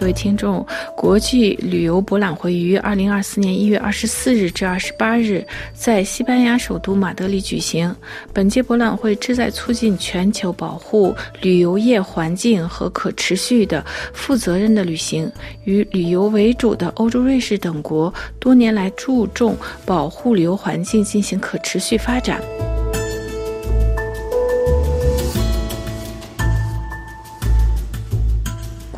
各位听众，国际旅游博览会于二零二四年一月二十四日至二十八日在西班牙首都马德里举行。本届博览会旨在促进全球保护旅游业环境和可持续的、负责任的旅行。与旅游为主的欧洲、瑞士等国多年来注重保护旅游环境，进行可持续发展。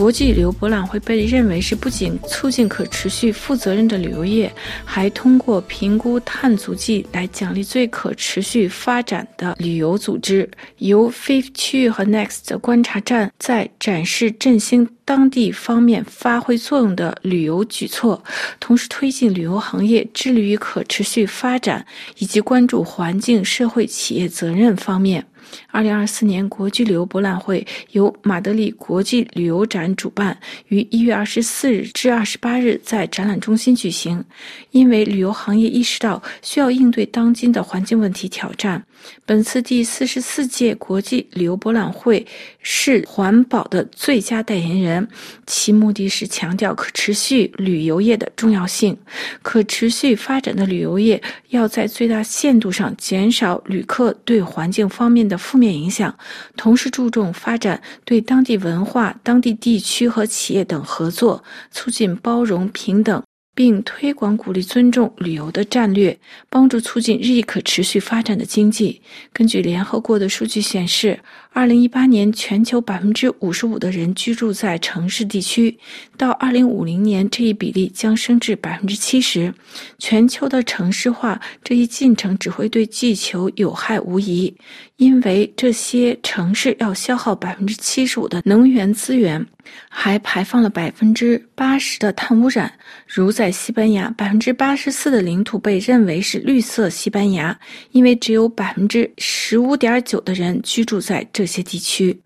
国际旅游博览会被认为是不仅促进可持续、负责任的旅游业，还通过评估碳足迹来奖励最可持续发展的旅游组织。由 Fifth 区域和 Next 观察站在展示振兴当地方面发挥作用的旅游举措，同时推进旅游行业致力于可持续发展以及关注环境、社会、企业责任方面。二零二四年国际旅游博览会由马德里国际旅游展主办，于一月二十四日至二十八日在展览中心举行。因为旅游行业意识到需要应对当今的环境问题挑战，本次第四十四届国际旅游博览会是环保的最佳代言人。其目的是强调可持续旅游业的重要性。可持续发展的旅游业要在最大限度上减少旅客对环境方面的。负面影响，同时注重发展对当地文化、当地地区和企业等合作，促进包容平等。并推广鼓励尊重旅游的战略，帮助促进日益可持续发展的经济。根据联合国的数据显示，二零一八年全球百分之五十五的人居住在城市地区，到二零五零年这一比例将升至百分之七十。全球的城市化这一进程只会对地球有害无疑，因为这些城市要消耗百分之七十五的能源资源。还排放了百分之八十的碳污染，如在在西班牙，百分之八十四的领土被认为是绿色西班牙，因为只有百分之十五点九的人居住在这些地区。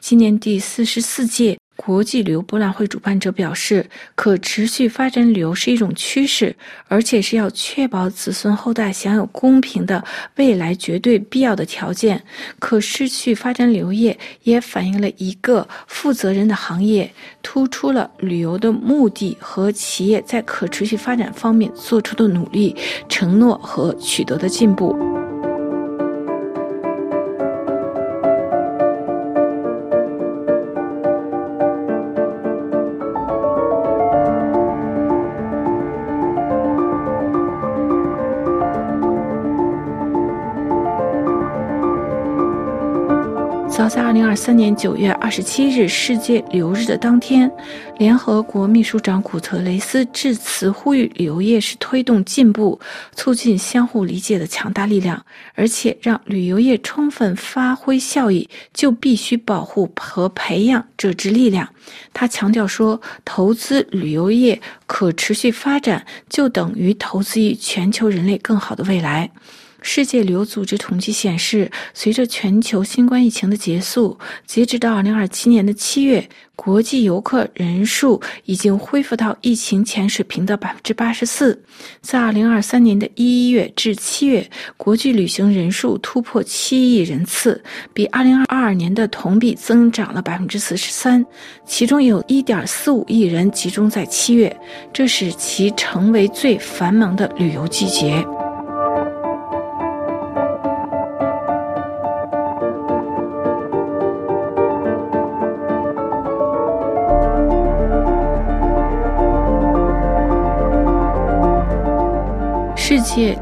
今年第四十四届。国际旅游博览会主办者表示，可持续发展旅游是一种趋势，而且是要确保子孙后代享有公平的未来绝对必要的条件。可持续发展旅游业也反映了一个负责任的行业，突出了旅游的目的和企业在可持续发展方面做出的努力、承诺和取得的进步。在二零二三年九月二十七日世界旅游日的当天，联合国秘书长古特雷斯致辞呼吁，旅游业是推动进步、促进相互理解的强大力量，而且让旅游业充分发挥效益，就必须保护和培养这支力量。他强调说，投资旅游业可持续发展，就等于投资于全球人类更好的未来。世界旅游组织统计显示，随着全球新冠疫情的结束，截止到二零二七年的七月，国际游客人数已经恢复到疫情前水平的百分之八十四。在二零二三年的一月至七月，国际旅行人数突破七亿人次，比二零二二年的同比增长了百分之四十三。其中有一点四五亿人集中在七月，这使其成为最繁忙的旅游季节。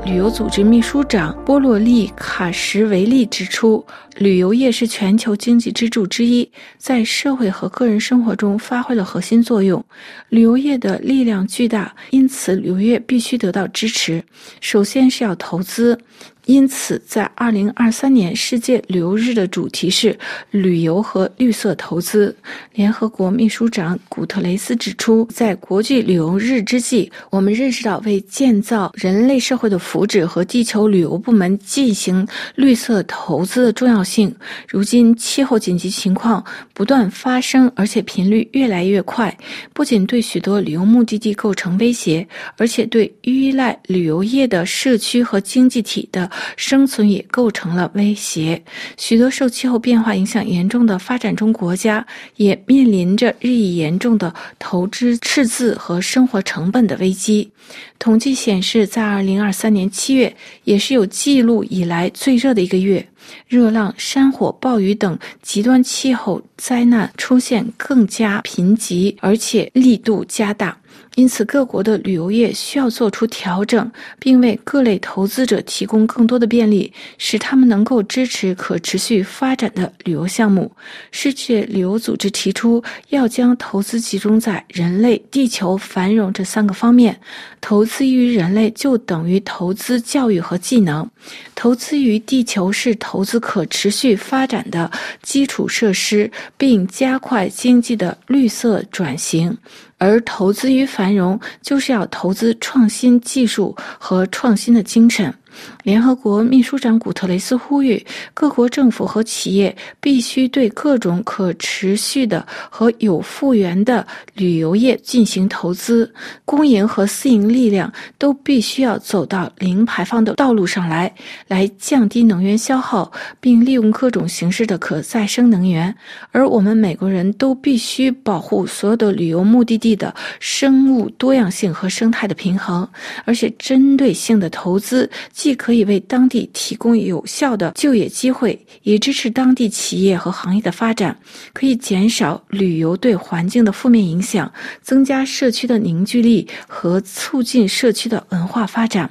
旅游组织秘书长波罗利卡什维利指出，旅游业是全球经济支柱之一，在社会和个人生活中发挥了核心作用。旅游业的力量巨大，因此旅游业必须得到支持。首先是要投资。因此，在二零二三年世界旅游日的主题是旅游和绿色投资。联合国秘书长古特雷斯指出，在国际旅游日之际，我们认识到为建造人类社会的福祉和地球旅游部门进行绿色投资的重要性。如今，气候紧急情况不断发生，而且频率越来越快，不仅对许多旅游目的地构成威胁，而且对依赖旅游业的社区和经济体的。生存也构成了威胁。许多受气候变化影响严重的发展中国家也面临着日益严重的投资赤字和生活成本的危机。统计显示，在2023年7月，也是有记录以来最热的一个月，热浪、山火、暴雨等极端气候灾难出现更加频集，而且力度加大。因此，各国的旅游业需要做出调整，并为各类投资者提供更多的便利，使他们能够支持可持续发展的旅游项目。世界旅游组织提出，要将投资集中在人类、地球繁荣这三个方面。投资于人类，就等于投资教育和技能；投资于地球，是投资可持续发展的基础设施，并加快经济的绿色转型。而投资于繁荣，就是要投资创新技术和创新的精神。联合国秘书长古特雷斯呼吁各国政府和企业必须对各种可持续的和有复原的旅游业进行投资，公营和私营力量都必须要走到零排放的道路上来，来降低能源消耗，并利用各种形式的可再生能源。而我们每个人都必须保护所有的旅游目的地的生物多样性和生态的平衡，而且针对性的投资。既可以为当地提供有效的就业机会，也支持当地企业和行业的发展，可以减少旅游对环境的负面影响，增加社区的凝聚力和促进社区的文化发展。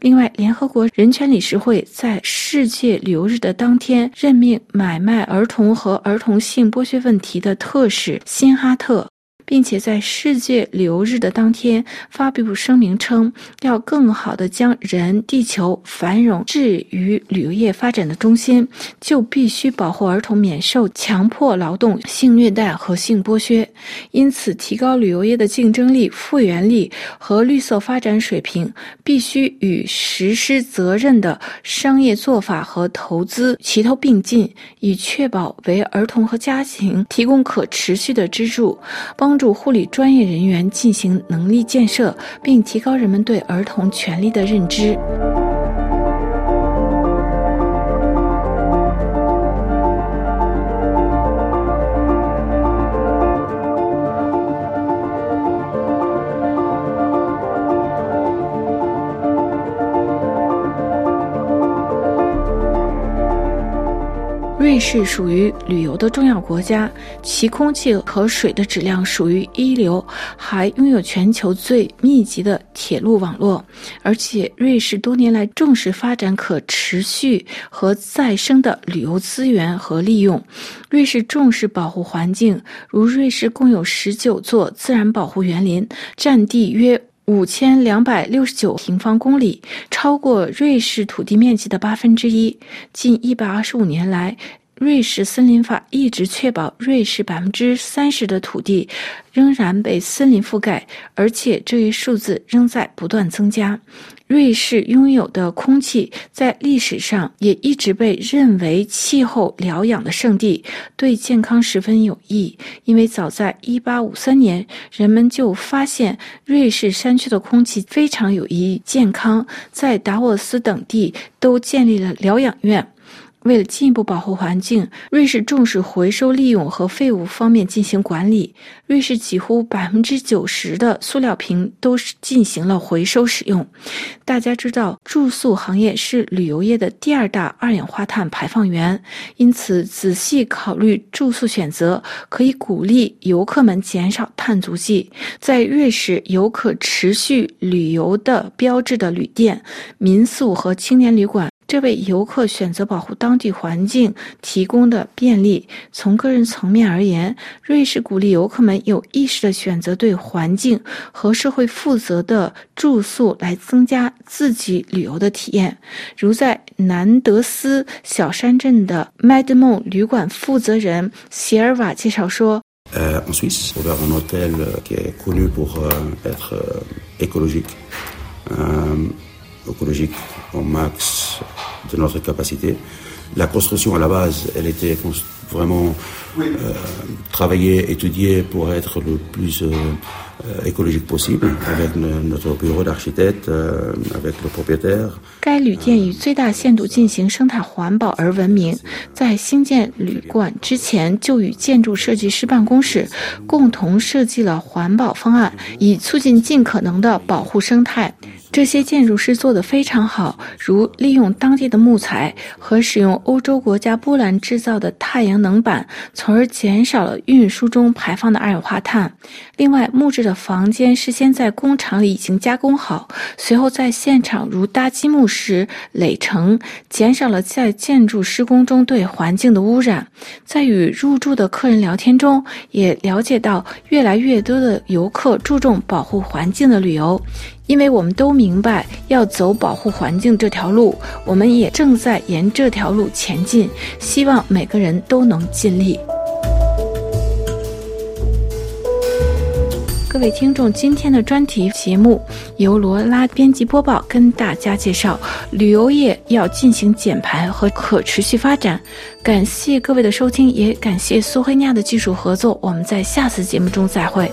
另外，联合国人权理事会在世界旅游日的当天任命买卖儿童和儿童性剥削问题的特使辛哈特。并且在世界旅游日的当天发布声明称，要更好地将人、地球、繁荣置于旅游业发展的中心，就必须保护儿童免受强迫劳动、性虐待和性剥削。因此，提高旅游业的竞争力、复原力和绿色发展水平，必须与实施责任的商业做法和投资齐头并进，以确保为儿童和家庭提供可持续的支柱，帮。帮助护理专业人员进行能力建设，并提高人们对儿童权利的认知。瑞士属于旅游的重要国家，其空气和水的质量属于一流，还拥有全球最密集的铁路网络。而且，瑞士多年来重视发展可持续和再生的旅游资源和利用。瑞士重视保护环境，如瑞士共有十九座自然保护园林，占地约五千两百六十九平方公里，超过瑞士土地面积的八分之一。近一百二十五年来，瑞士森林法一直确保瑞士百分之三十的土地仍然被森林覆盖，而且这一数字仍在不断增加。瑞士拥有的空气在历史上也一直被认为气候疗养的圣地，对健康十分有益。因为早在1853年，人们就发现瑞士山区的空气非常有益健康，在达沃斯等地都建立了疗养院。为了进一步保护环境，瑞士重视回收利用和废物方面进行管理。瑞士几乎百分之九十的塑料瓶都是进行了回收使用。大家知道，住宿行业是旅游业的第二大二氧化碳排放源，因此仔细考虑住宿选择，可以鼓励游客们减少碳足迹。在瑞士有可持续旅游的标志的旅店、民宿和青年旅馆。这为游客选择保护当地环境提供的便利。从个人层面而言，瑞士鼓励游客们有意识地选择对环境和社会负责的住宿，来增加自己旅游的体验。如在南德斯小山镇的麦德梦旅馆负责人席尔瓦介绍说。écologique au max de notre capacité. La construction à la base, elle était vraiment travailler, étudier pour être le plus écologique possible avec notre bureau d'architecte, avec le propriétaire. 该旅店以最大限度进行生态环保而闻名，在兴建旅馆之前就与建筑设计师办公室共同设计了环保方案，以促进尽可能的保护生态。这些建筑师做得非常好，如利用当地的木材和使用欧洲国家波兰制造的太阳能板，从而减少了运输中排放的二氧化碳。另外，木质的房间事先在工厂里已经加工好，随后在现场如搭积木时垒成，减少了在建筑施工中对环境的污染。在与入住的客人聊天中，也了解到越来越多的游客注重保护环境的旅游。因为我们都明白要走保护环境这条路，我们也正在沿这条路前进。希望每个人都能尽力。各位听众，今天的专题节目由罗拉编辑播报，跟大家介绍旅游业要进行减排和可持续发展。感谢各位的收听，也感谢苏黑亚的技术合作。我们在下次节目中再会。